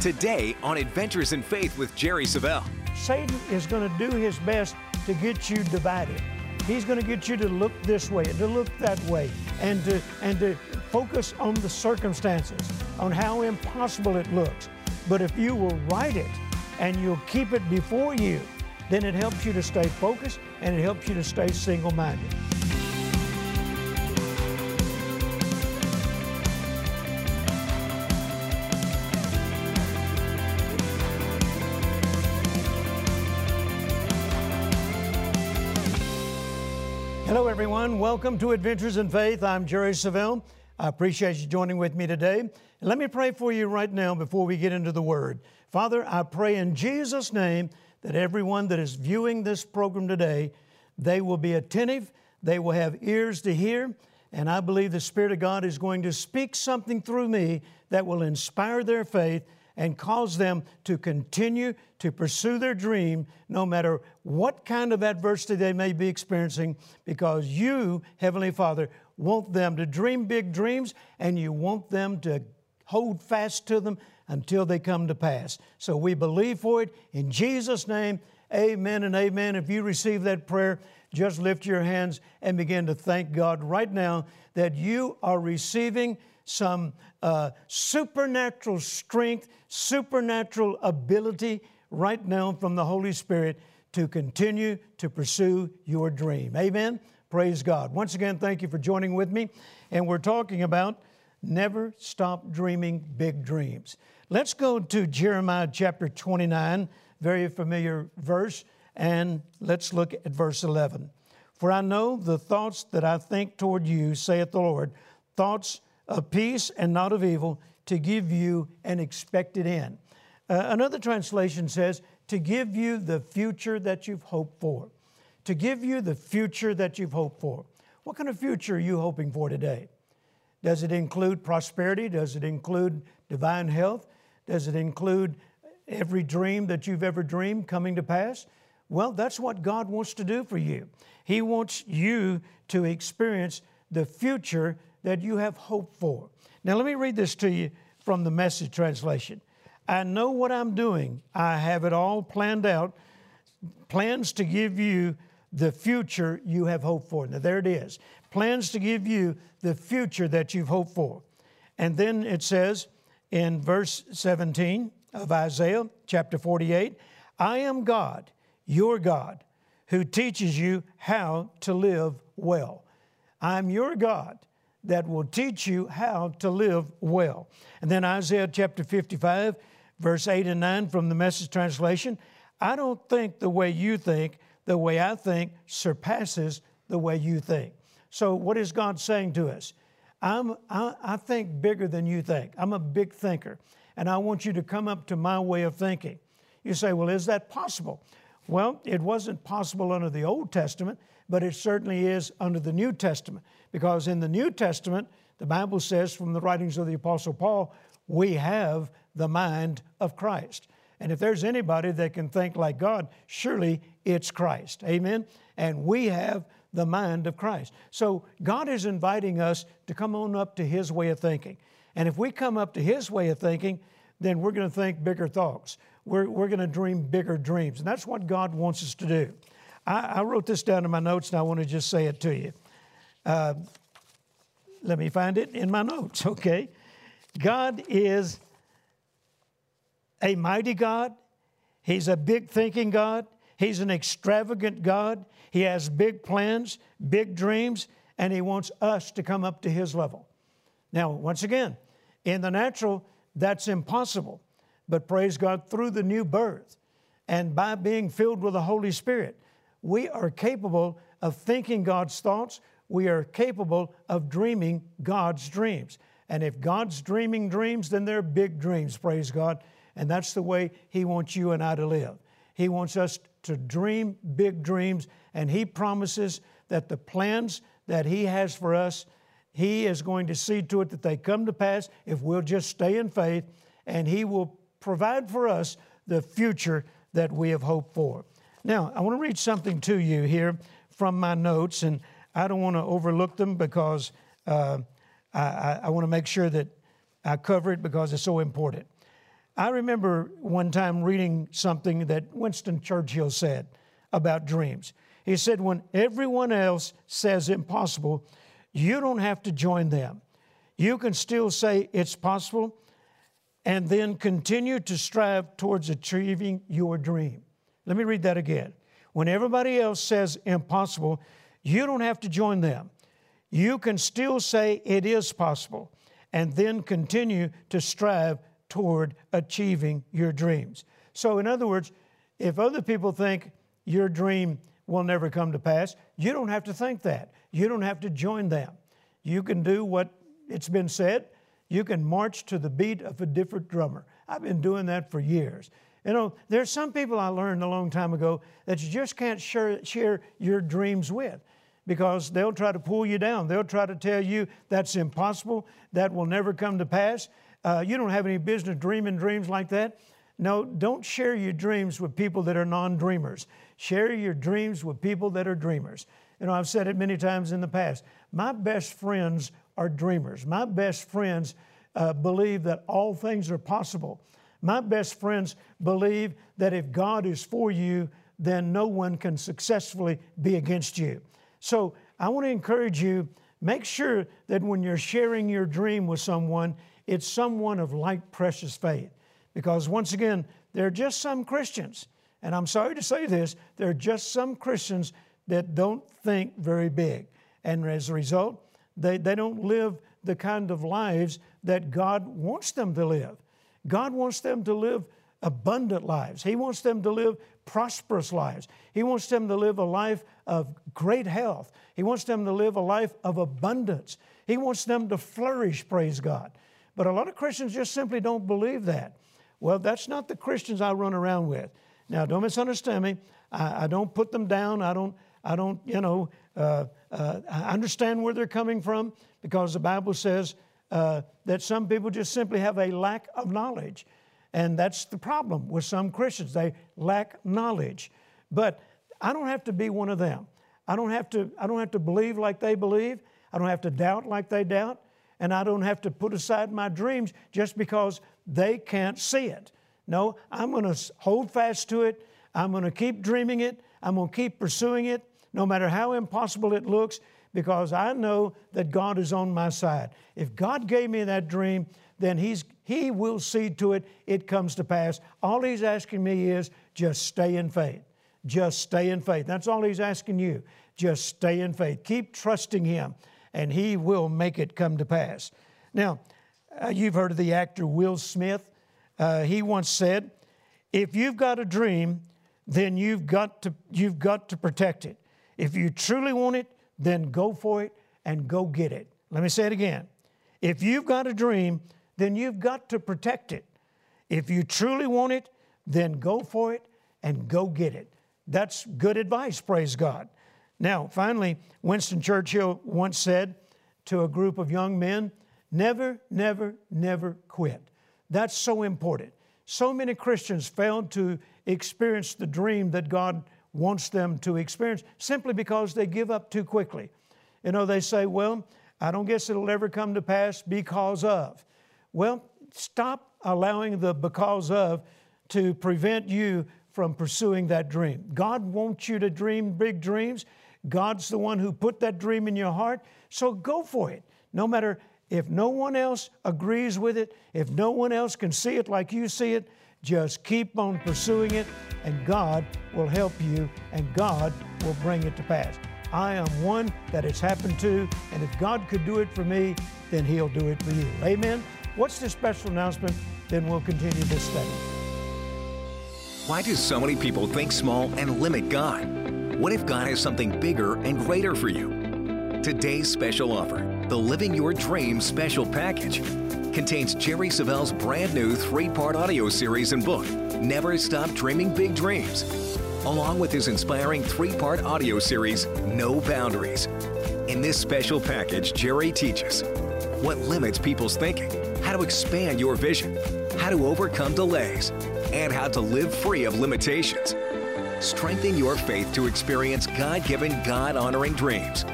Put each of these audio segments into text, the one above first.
Today on Adventures in Faith with Jerry Savelle. Satan is going to do his best to get you divided. He's going to get you to look this way, and to look that way, and to, and to focus on the circumstances, on how impossible it looks. But if you will write it and you'll keep it before you, then it helps you to stay focused and it helps you to stay single minded. Hello, everyone. Welcome to Adventures in Faith. I'm Jerry Savelle. I appreciate you joining with me today. Let me pray for you right now before we get into the Word. Father, I pray in Jesus' name that everyone that is viewing this program today, they will be attentive, they will have ears to hear, and I believe the Spirit of God is going to speak something through me that will inspire their faith and cause them to continue to pursue their dream no matter what kind of adversity they may be experiencing, because you, Heavenly Father, want them to dream big dreams and you want them to hold fast to them until they come to pass. So we believe for it in Jesus' name. Amen and amen. If you receive that prayer, just lift your hands and begin to thank God right now that you are receiving some uh, supernatural strength, supernatural ability right now from the Holy Spirit to continue to pursue your dream. Amen. Praise God. Once again, thank you for joining with me. And we're talking about never stop dreaming big dreams. Let's go to Jeremiah chapter 29, very familiar verse, and let's look at verse 11. For I know the thoughts that I think toward you, saith the Lord, thoughts of peace and not of evil, to give you an expected end. Uh, another translation says, to give you the future that you've hoped for. To give you the future that you've hoped for. What kind of future are you hoping for today? Does it include prosperity? Does it include divine health? Does it include every dream that you've ever dreamed coming to pass? Well, that's what God wants to do for you. He wants you to experience the future that you have hope for. Now, let me read this to you from the message translation. I know what I'm doing, I have it all planned out, plans to give you the future you have hoped for. Now, there it is plans to give you the future that you've hoped for. And then it says in verse 17 of Isaiah chapter 48 I am God, your God, who teaches you how to live well. I'm your God that will teach you how to live well. And then Isaiah chapter 55, verse 8 and 9 from the message translation I don't think the way you think, the way I think surpasses the way you think. So, what is God saying to us? I'm, I, I think bigger than you think. I'm a big thinker, and I want you to come up to my way of thinking. You say, Well, is that possible? Well, it wasn't possible under the Old Testament, but it certainly is under the New Testament. Because in the New Testament, the Bible says from the writings of the Apostle Paul, we have the mind of Christ. And if there's anybody that can think like God, surely it's Christ. Amen? And we have the mind of Christ. So God is inviting us to come on up to His way of thinking. And if we come up to His way of thinking, then we're going to think bigger thoughts. We're, we're going to dream bigger dreams. And that's what God wants us to do. I, I wrote this down in my notes and I want to just say it to you. Uh, let me find it in my notes, okay? God is a mighty God. He's a big thinking God. He's an extravagant God. He has big plans, big dreams, and He wants us to come up to His level. Now, once again, in the natural, that's impossible. But praise God, through the new birth and by being filled with the Holy Spirit, we are capable of thinking God's thoughts. We are capable of dreaming God's dreams. And if God's dreaming dreams, then they're big dreams, praise God. And that's the way He wants you and I to live. He wants us to dream big dreams, and He promises that the plans that He has for us, He is going to see to it that they come to pass if we'll just stay in faith, and He will provide for us the future that we have hoped for. Now, I want to read something to you here from my notes, and I don't want to overlook them because uh, I, I, want to make sure that I cover it because it's so important. I remember one time reading something that Winston Churchill said about dreams. He said, When everyone else says impossible, you don't have to join them. You can still say it's possible and then continue to strive towards achieving your dream. Let me read that again. When everybody else says impossible, you don't have to join them. You can still say it is possible and then continue to strive toward achieving your dreams. So, in other words, if other people think your dream will never come to pass, you don't have to think that. You don't have to join them. You can do what it's been said. You can march to the beat of a different drummer. I've been doing that for years. You know, there's some people I learned a long time ago that you just can't share, share your dreams with because they'll try to pull you down. They'll try to tell you that's impossible, that will never come to pass. Uh, you don't have any business dreaming dreams like that. No, don't share your dreams with people that are non dreamers. Share your dreams with people that are dreamers. You know, I've said it many times in the past. My best friends are dreamers. My best friends uh, believe that all things are possible. My best friends believe that if God is for you, then no one can successfully be against you. So I want to encourage you make sure that when you're sharing your dream with someone, it's someone of like precious faith. Because once again, there are just some Christians, and I'm sorry to say this, there are just some Christians that don't think very big. And as a result, they, they don't live the kind of lives that God wants them to live. God wants them to live abundant lives. He wants them to live prosperous lives. He wants them to live a life of great health. He wants them to live a life of abundance. He wants them to flourish, praise God. But a lot of Christians just simply don't believe that. Well, that's not the Christians I run around with. Now, don't misunderstand me. I, I don't put them down. I don't, I don't you know, uh, uh, I understand where they're coming from because the Bible says uh, that some people just simply have a lack of knowledge. And that's the problem with some Christians. They lack knowledge. But I don't have to be one of them. I don't have to, I don't have to believe like they believe. I don't have to doubt like they doubt and I don't have to put aside my dreams just because they can't see it. No, I'm going to hold fast to it. I'm going to keep dreaming it. I'm going to keep pursuing it, no matter how impossible it looks, because I know that God is on my side. If God gave me that dream, then he's, He will see to it it comes to pass. All He's asking me is just stay in faith. Just stay in faith. That's all He's asking you. Just stay in faith. Keep trusting Him and He will make it come to pass. Now, uh, you've heard of the actor Will Smith. Uh, he once said, "If you've got a dream, then you've got to you've got to protect it. If you truly want it, then go for it and go get it." Let me say it again. If you've got a dream, then you've got to protect it. If you truly want it, then go for it and go get it. That's good advice, praise God. Now, finally, Winston Churchill once said to a group of young men, never, never, never quit. That's so important. So many Christians fail to experience the dream that God wants them to experience simply because they give up too quickly. You know, they say, well, I don't guess it'll ever come to pass because of. Well, stop allowing the because of to prevent you from pursuing that dream. God wants you to dream big dreams. God's the one who put that dream in your heart, so go for it. No matter if no one else agrees with it, if no one else can see it like you see it, just keep on pursuing it, and God will help you, and God will bring it to pass. I am one that it's happened to, and if God could do it for me, then He'll do it for you. Amen. What's the special announcement? Then we'll continue this study. Why do so many people think small and limit God? What if God has something bigger and greater for you? Today's special offer, the Living Your Dream Special Package, contains Jerry Savelle's brand new three part audio series and book, Never Stop Dreaming Big Dreams, along with his inspiring three part audio series, No Boundaries. In this special package, Jerry teaches what limits people's thinking, how to expand your vision, how to overcome delays, and how to live free of limitations. Strengthen your faith to experience God given, God honoring dreams.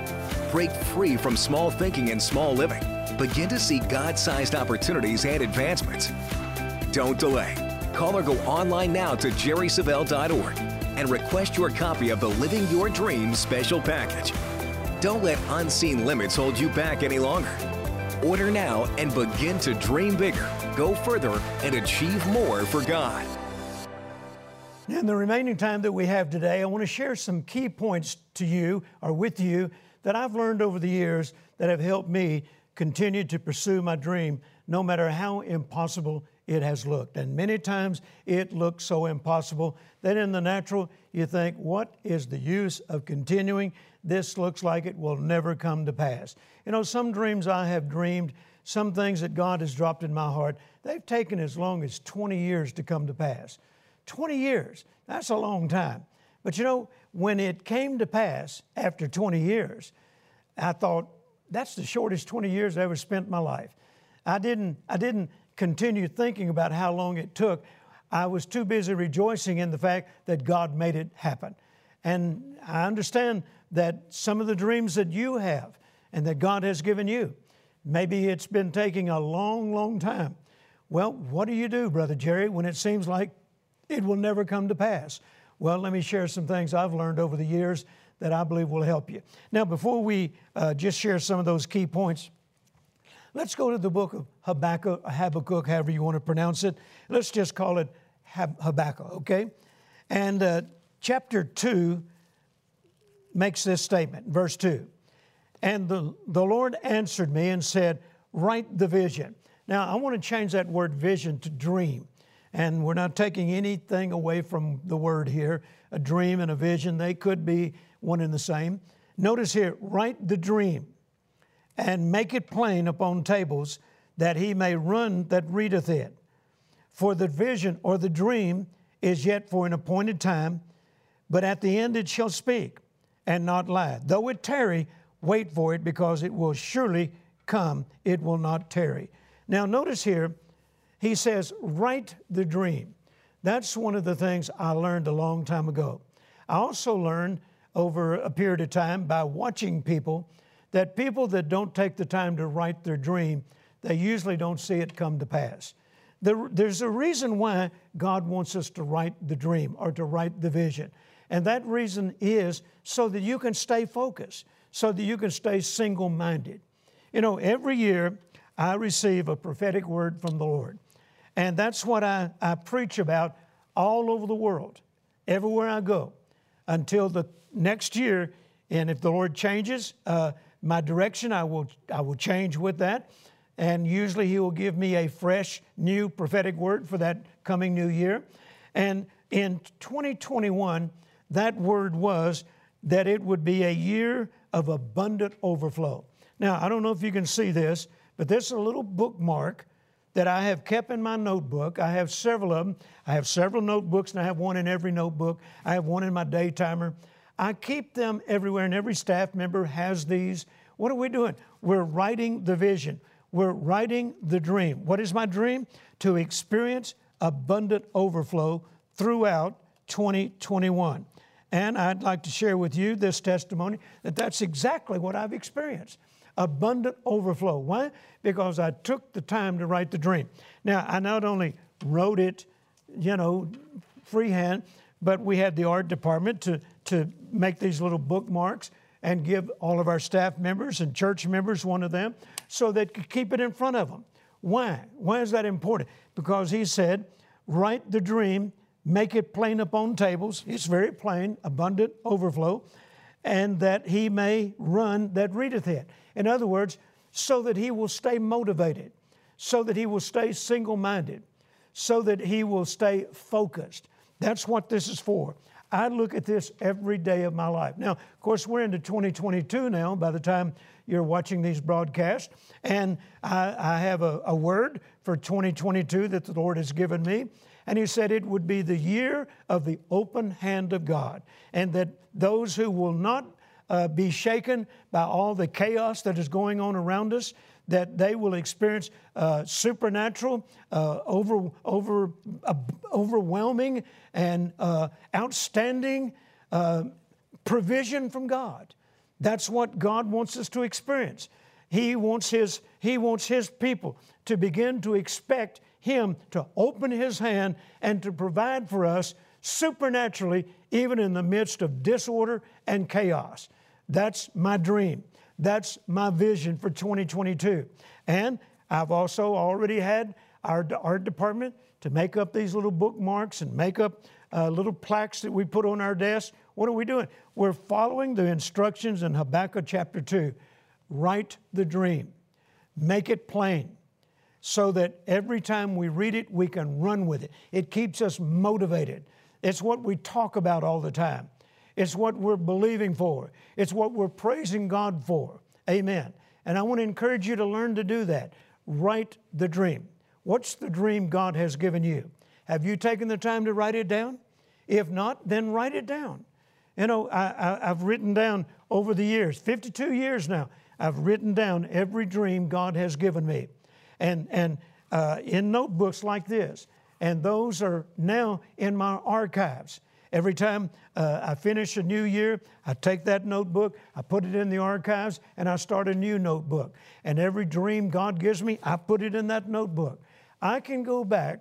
Break free from small thinking and small living. Begin to see God sized opportunities and advancements. Don't delay. Call or go online now to jerrysavelle.org and request your copy of the Living Your Dreams special package. Don't let unseen limits hold you back any longer. Order now and begin to dream bigger, go further, and achieve more for God. In the remaining time that we have today, I want to share some key points to you or with you that I've learned over the years that have helped me continue to pursue my dream no matter how impossible it has looked. And many times it looks so impossible that in the natural you think, what is the use of continuing? This looks like it will never come to pass. You know, some dreams I have dreamed, some things that God has dropped in my heart, they've taken as long as 20 years to come to pass. 20 years, that's a long time. But you know, when it came to pass after 20 years, I thought, that's the shortest 20 years I ever spent in my life. I didn't, I didn't continue thinking about how long it took. I was too busy rejoicing in the fact that God made it happen. And I understand that some of the dreams that you have and that God has given you, maybe it's been taking a long, long time. Well, what do you do, Brother Jerry, when it seems like it will never come to pass? Well, let me share some things I've learned over the years that I believe will help you. Now, before we uh, just share some of those key points, let's go to the book of Habakkuk, Habakkuk, however you want to pronounce it. Let's just call it Habakkuk, okay? And uh, chapter 2 makes this statement, verse 2. And the, the Lord answered me and said, Write the vision. Now, I want to change that word vision to dream. And we're not taking anything away from the word here. A dream and a vision, they could be one and the same. Notice here, write the dream and make it plain upon tables that he may run that readeth it. For the vision or the dream is yet for an appointed time, but at the end it shall speak and not lie. Though it tarry, wait for it because it will surely come, it will not tarry. Now, notice here, he says, write the dream. That's one of the things I learned a long time ago. I also learned over a period of time by watching people that people that don't take the time to write their dream, they usually don't see it come to pass. there's a reason why God wants us to write the dream or to write the vision. And that reason is so that you can stay focused, so that you can stay single minded. You know, every year I receive a prophetic word from the Lord. And that's what I, I preach about all over the world, everywhere I go, until the next year. And if the Lord changes uh, my direction, I will, I will change with that. And usually He will give me a fresh, new prophetic word for that coming new year. And in 2021, that word was that it would be a year of abundant overflow. Now, I don't know if you can see this, but this is a little bookmark that I have kept in my notebook. I have several of them. I have several notebooks, and I have one in every notebook. I have one in my day timer. I keep them everywhere, and every staff member has these. What are we doing? We're writing the vision, we're writing the dream. What is my dream? To experience abundant overflow throughout 2021. And I'd like to share with you this testimony that that's exactly what I've experienced abundant overflow. Why? Because I took the time to write the dream. Now, I not only wrote it, you know, freehand, but we had the art department to, to make these little bookmarks and give all of our staff members and church members one of them so they could keep it in front of them. Why? Why is that important? Because he said, write the dream, make it plain upon tables. It's very plain, abundant overflow, and that he may run that readeth it. In other words, so that he will stay motivated, so that he will stay single minded, so that he will stay focused. That's what this is for. I look at this every day of my life. Now, of course, we're into 2022 now by the time you're watching these broadcasts, and I, I have a, a word for 2022 that the Lord has given me. And He said it would be the year of the open hand of God, and that those who will not uh, be shaken by all the chaos that is going on around us, that they will experience uh, supernatural, uh, over, over, uh, overwhelming, and uh, outstanding uh, provision from God. That's what God wants us to experience. He wants His, He wants His people to begin to expect Him to open His hand and to provide for us supernaturally, even in the midst of disorder and chaos. That's my dream. That's my vision for 2022. And I've also already had our art department to make up these little bookmarks and make up uh, little plaques that we put on our desk. What are we doing? We're following the instructions in Habakkuk chapter 2. Write the dream, make it plain, so that every time we read it, we can run with it. It keeps us motivated. It's what we talk about all the time. It's what we're believing for. It's what we're praising God for. Amen. And I want to encourage you to learn to do that. Write the dream. What's the dream God has given you? Have you taken the time to write it down? If not, then write it down. You know, I, have written down over the years, 52 years now, I've written down every dream God has given me. And, and uh, in notebooks like this. And those are now in my archives. Every time uh, I finish a new year, I take that notebook, I put it in the archives, and I start a new notebook. And every dream God gives me, I put it in that notebook. I can go back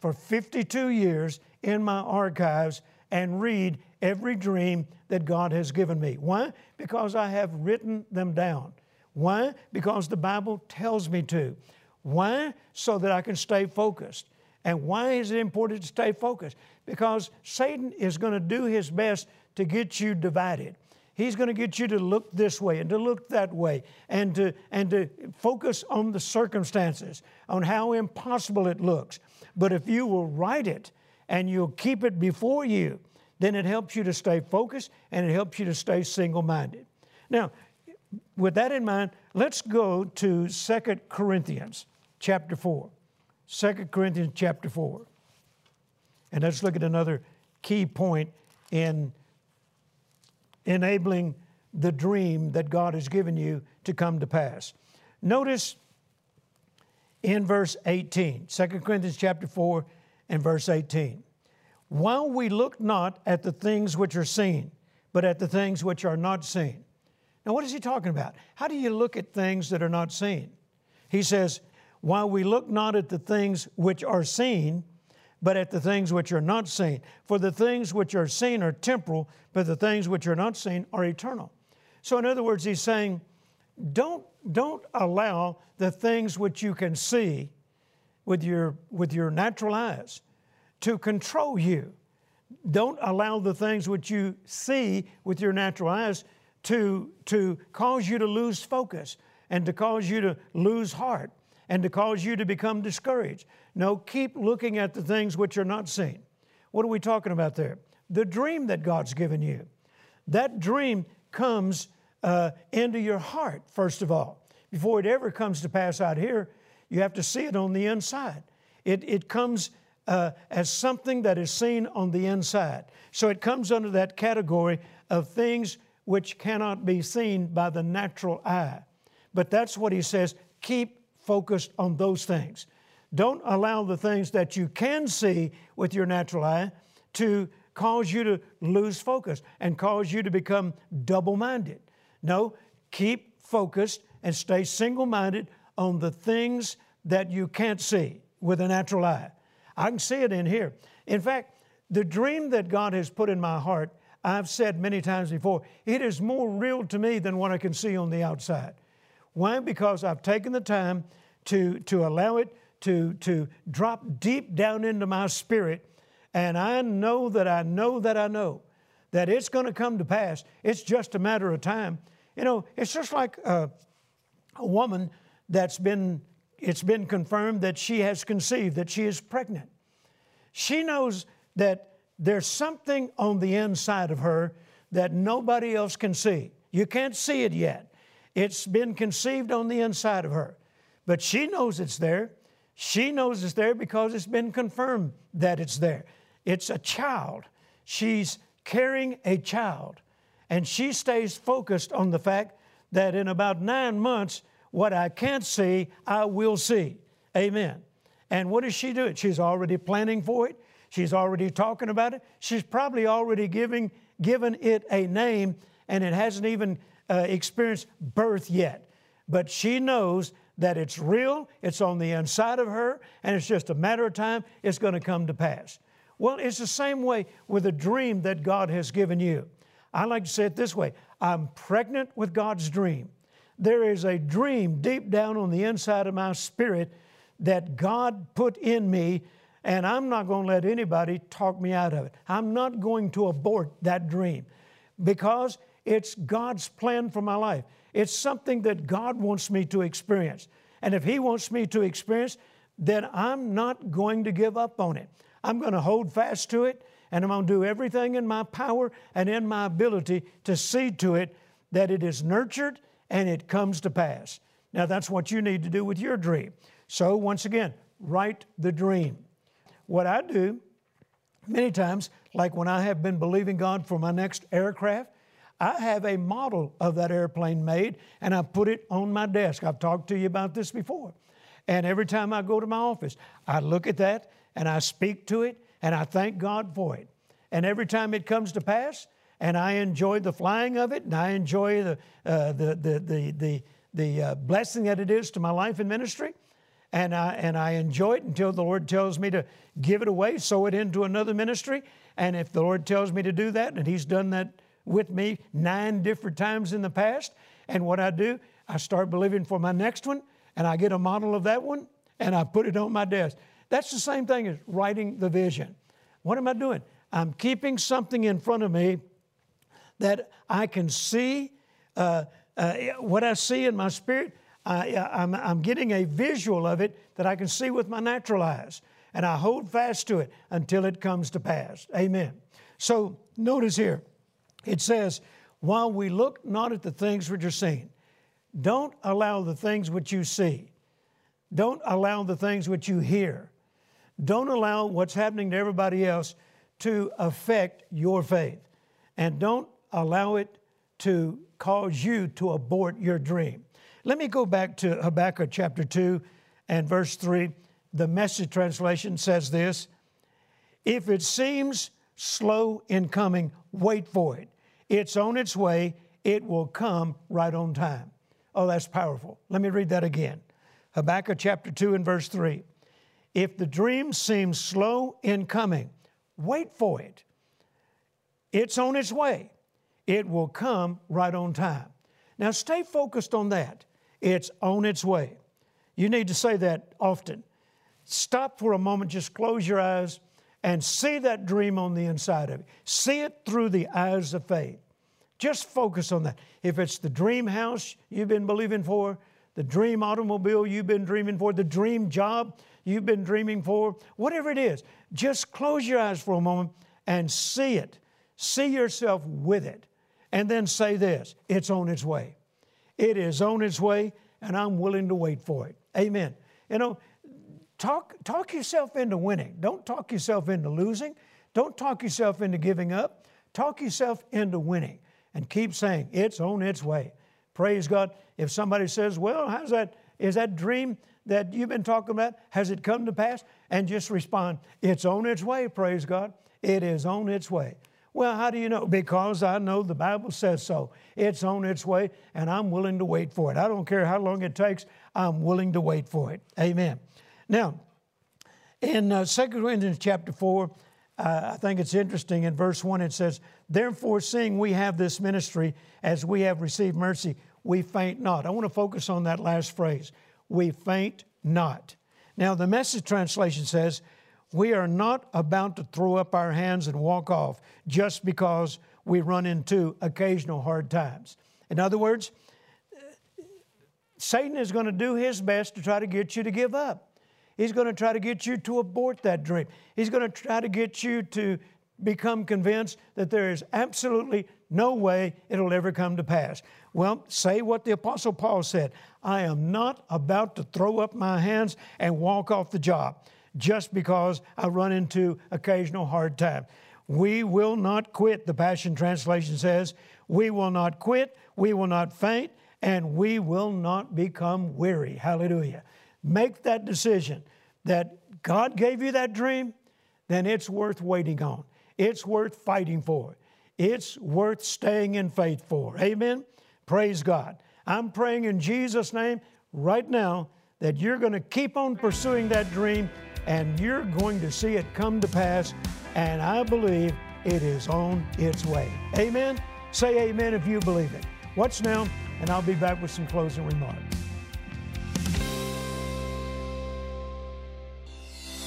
for 52 years in my archives and read every dream that God has given me. Why? Because I have written them down. Why? Because the Bible tells me to. Why? So that I can stay focused. And why is it important to stay focused? Because Satan is going to do his best to get you divided. He's going to get you to look this way and to look that way and to, and to focus on the circumstances, on how impossible it looks. But if you will write it and you'll keep it before you, then it helps you to stay focused and it helps you to stay single minded. Now, with that in mind, let's go to 2 Corinthians chapter 4. 2 Corinthians chapter 4. And let's look at another key point in enabling the dream that God has given you to come to pass. Notice in verse 18, 2 Corinthians chapter 4 and verse 18. While we look not at the things which are seen, but at the things which are not seen. Now, what is he talking about? How do you look at things that are not seen? He says, while we look not at the things which are seen, but at the things which are not seen. For the things which are seen are temporal, but the things which are not seen are eternal. So, in other words, he's saying, don't, don't allow the things which you can see with your, with your natural eyes to control you. Don't allow the things which you see with your natural eyes to, to cause you to lose focus and to cause you to lose heart and to cause you to become discouraged. No, keep looking at the things which are not seen. What are we talking about there? The dream that God's given you. That dream comes uh, into your heart, first of all. Before it ever comes to pass out here, you have to see it on the inside. It, it comes uh, as something that is seen on the inside. So it comes under that category of things which cannot be seen by the natural eye. But that's what he says keep focused on those things. Don't allow the things that you can see with your natural eye to cause you to lose focus and cause you to become double minded. No, keep focused and stay single minded on the things that you can't see with a natural eye. I can see it in here. In fact, the dream that God has put in my heart, I've said many times before, it is more real to me than what I can see on the outside. Why? Because I've taken the time to, to allow it to, to drop deep down into my spirit. And I know that I know that I know that it's going to come to pass. It's just a matter of time. You know, it's just like a, a woman that's been, it's been confirmed that she has conceived, that she is pregnant. She knows that there's something on the inside of her that nobody else can see. You can't see it yet. It's been conceived on the inside of her. But she knows it's there. She knows it's there because it's been confirmed that it's there. It's a child. She's carrying a child. And she stays focused on the fact that in about nine months, what I can't see, I will see. Amen. And what is she doing? She's already planning for it. She's already talking about it. She's probably already giving, given it a name, and it hasn't even uh, experienced birth yet. But she knows that it's real, it's on the inside of her, and it's just a matter of time, it's going to come to pass. Well, it's the same way with a dream that God has given you. I like to say it this way I'm pregnant with God's dream. There is a dream deep down on the inside of my spirit that God put in me, and I'm not going to let anybody talk me out of it. I'm not going to abort that dream because it's God's plan for my life. It's something that God wants me to experience. And if He wants me to experience, then I'm not going to give up on it. I'm going to hold fast to it, and I'm going to do everything in my power and in my ability to see to it that it is nurtured and it comes to pass. Now, that's what you need to do with your dream. So, once again, write the dream. What I do many times, like when I have been believing God for my next aircraft, I have a model of that airplane made and I put it on my desk. I've talked to you about this before. And every time I go to my office, I look at that and I speak to it and I thank God for it. And every time it comes to pass, and I enjoy the flying of it, and I enjoy the, uh, the, the, the, the, the uh, blessing that it is to my life and ministry, and I, and I enjoy it until the Lord tells me to give it away, sow it into another ministry. And if the Lord tells me to do that, and He's done that with me nine different times in the past, and what I do, I start believing for my next one, and I get a model of that one, and I put it on my desk. That's the same thing as writing the vision. What am I doing? I'm keeping something in front of me that I can see. Uh, uh, what I see in my spirit, I, I'm, I'm getting a visual of it that I can see with my natural eyes. And I hold fast to it until it comes to pass. Amen. So notice here, it says, while we look not at the things which are seen, don't allow the things which you see, don't allow the things which you hear, don't allow what's happening to everybody else to affect your faith. And don't allow it to cause you to abort your dream. Let me go back to Habakkuk chapter 2 and verse 3. The message translation says this If it seems slow in coming, wait for it. It's on its way, it will come right on time. Oh, that's powerful. Let me read that again. Habakkuk chapter 2 and verse 3. If the dream seems slow in coming, wait for it. It's on its way. It will come right on time. Now, stay focused on that. It's on its way. You need to say that often. Stop for a moment, just close your eyes and see that dream on the inside of you. See it through the eyes of faith. Just focus on that. If it's the dream house you've been believing for, the dream automobile you've been dreaming for, the dream job you've been dreaming for, whatever it is, just close your eyes for a moment and see it. See yourself with it and then say this it's on its way. It is on its way, and I'm willing to wait for it. Amen. You know, talk, talk yourself into winning. Don't talk yourself into losing. Don't talk yourself into giving up. Talk yourself into winning and keep saying, it's on its way. Praise God. If somebody says, well, how's that? Is that dream that you've been talking about, has it come to pass? And just respond, it's on its way, praise God. It is on its way. Well, how do you know? Because I know the Bible says so. It's on its way, and I'm willing to wait for it. I don't care how long it takes, I'm willing to wait for it. Amen. Now, in uh, 2 Corinthians chapter 4, uh, I think it's interesting. In verse 1, it says, Therefore, seeing we have this ministry, as we have received mercy, we faint not. I want to focus on that last phrase. We faint not. Now, the message translation says, we are not about to throw up our hands and walk off just because we run into occasional hard times. In other words, Satan is going to do his best to try to get you to give up. He's going to try to get you to abort that dream. He's going to try to get you to become convinced that there is absolutely no way it'll ever come to pass. Well, say what the Apostle Paul said I am not about to throw up my hands and walk off the job just because I run into occasional hard times. We will not quit, the Passion Translation says. We will not quit, we will not faint, and we will not become weary. Hallelujah. Make that decision that God gave you that dream, then it's worth waiting on. It's worth fighting for. It's worth staying in faith for. Amen. Praise God. I'm praying in Jesus' name right now that you're going to keep on pursuing that dream and you're going to see it come to pass. And I believe it is on its way. Amen? Say amen if you believe it. Watch now, and I'll be back with some closing remarks.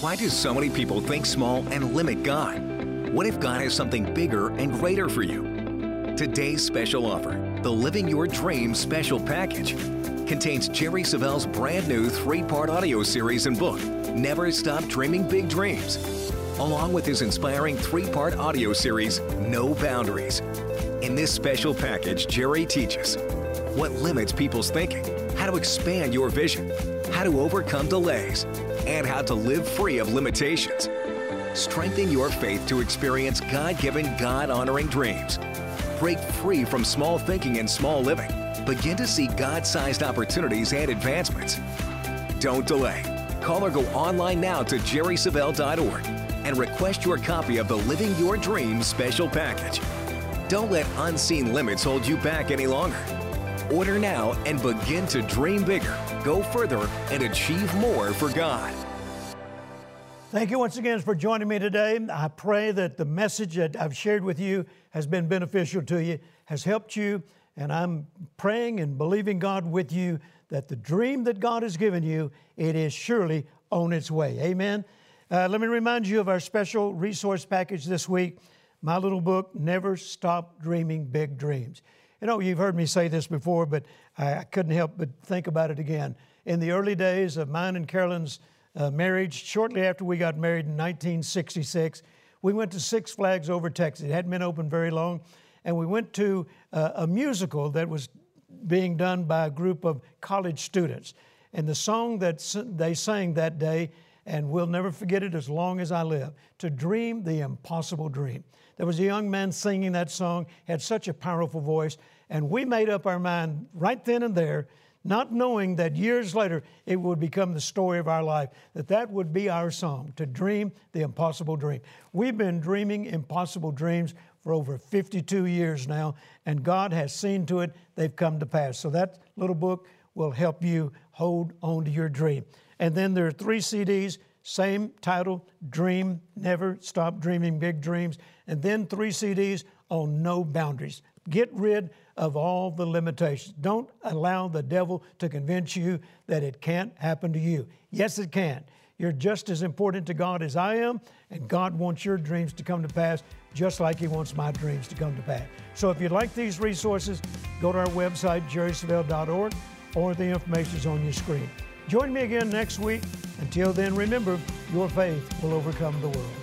Why do so many people think small and limit God? What if God has something bigger and greater for you? Today's special offer, the Living Your Dream Special Package, contains Jerry Savelle's brand new three part audio series and book, Never Stop Dreaming Big Dreams, along with his inspiring three part audio series, No Boundaries. In this special package, Jerry teaches what limits people's thinking, how to expand your vision, how to overcome delays, and how to live free of limitations. Strengthen your faith to experience God given, God honoring dreams. Break free from small thinking and small living. Begin to see God sized opportunities and advancements. Don't delay. Call or go online now to jerrysavelle.org and request your copy of the Living Your Dreams special package. Don't let unseen limits hold you back any longer. Order now and begin to dream bigger, go further, and achieve more for God. Thank you once again for joining me today. I pray that the message that I've shared with you has been beneficial to you, has helped you, and I'm praying and believing God with you that the dream that God has given you, it is surely on its way. Amen. Uh, let me remind you of our special resource package this week my little book, Never Stop Dreaming Big Dreams. You know, you've heard me say this before, but I couldn't help but think about it again. In the early days of mine and Carolyn's uh, marriage, shortly after we got married in 1966, we went to Six Flags over Texas. It hadn't been open very long. And we went to uh, a musical that was being done by a group of college students. And the song that they sang that day, and we'll never forget it as long as I live, to dream the impossible dream. There was a young man singing that song, had such a powerful voice, and we made up our mind right then and there, not knowing that years later it would become the story of our life, that that would be our song, to dream the impossible dream. We've been dreaming impossible dreams for over 52 years now, and God has seen to it they've come to pass. So that little book will help you hold on to your dream. And then there are three CDs same title, Dream, Never Stop Dreaming Big Dreams, and then three CDs on No Boundaries. Get rid of all the limitations. Don't allow the devil to convince you that it can't happen to you. Yes, it can. You're just as important to God as I am, and God wants your dreams to come to pass just like He wants my dreams to come to pass. So if you'd like these resources, go to our website, jerrysavelle.org, or the information is on your screen. Join me again next week. Until then, remember, your faith will overcome the world.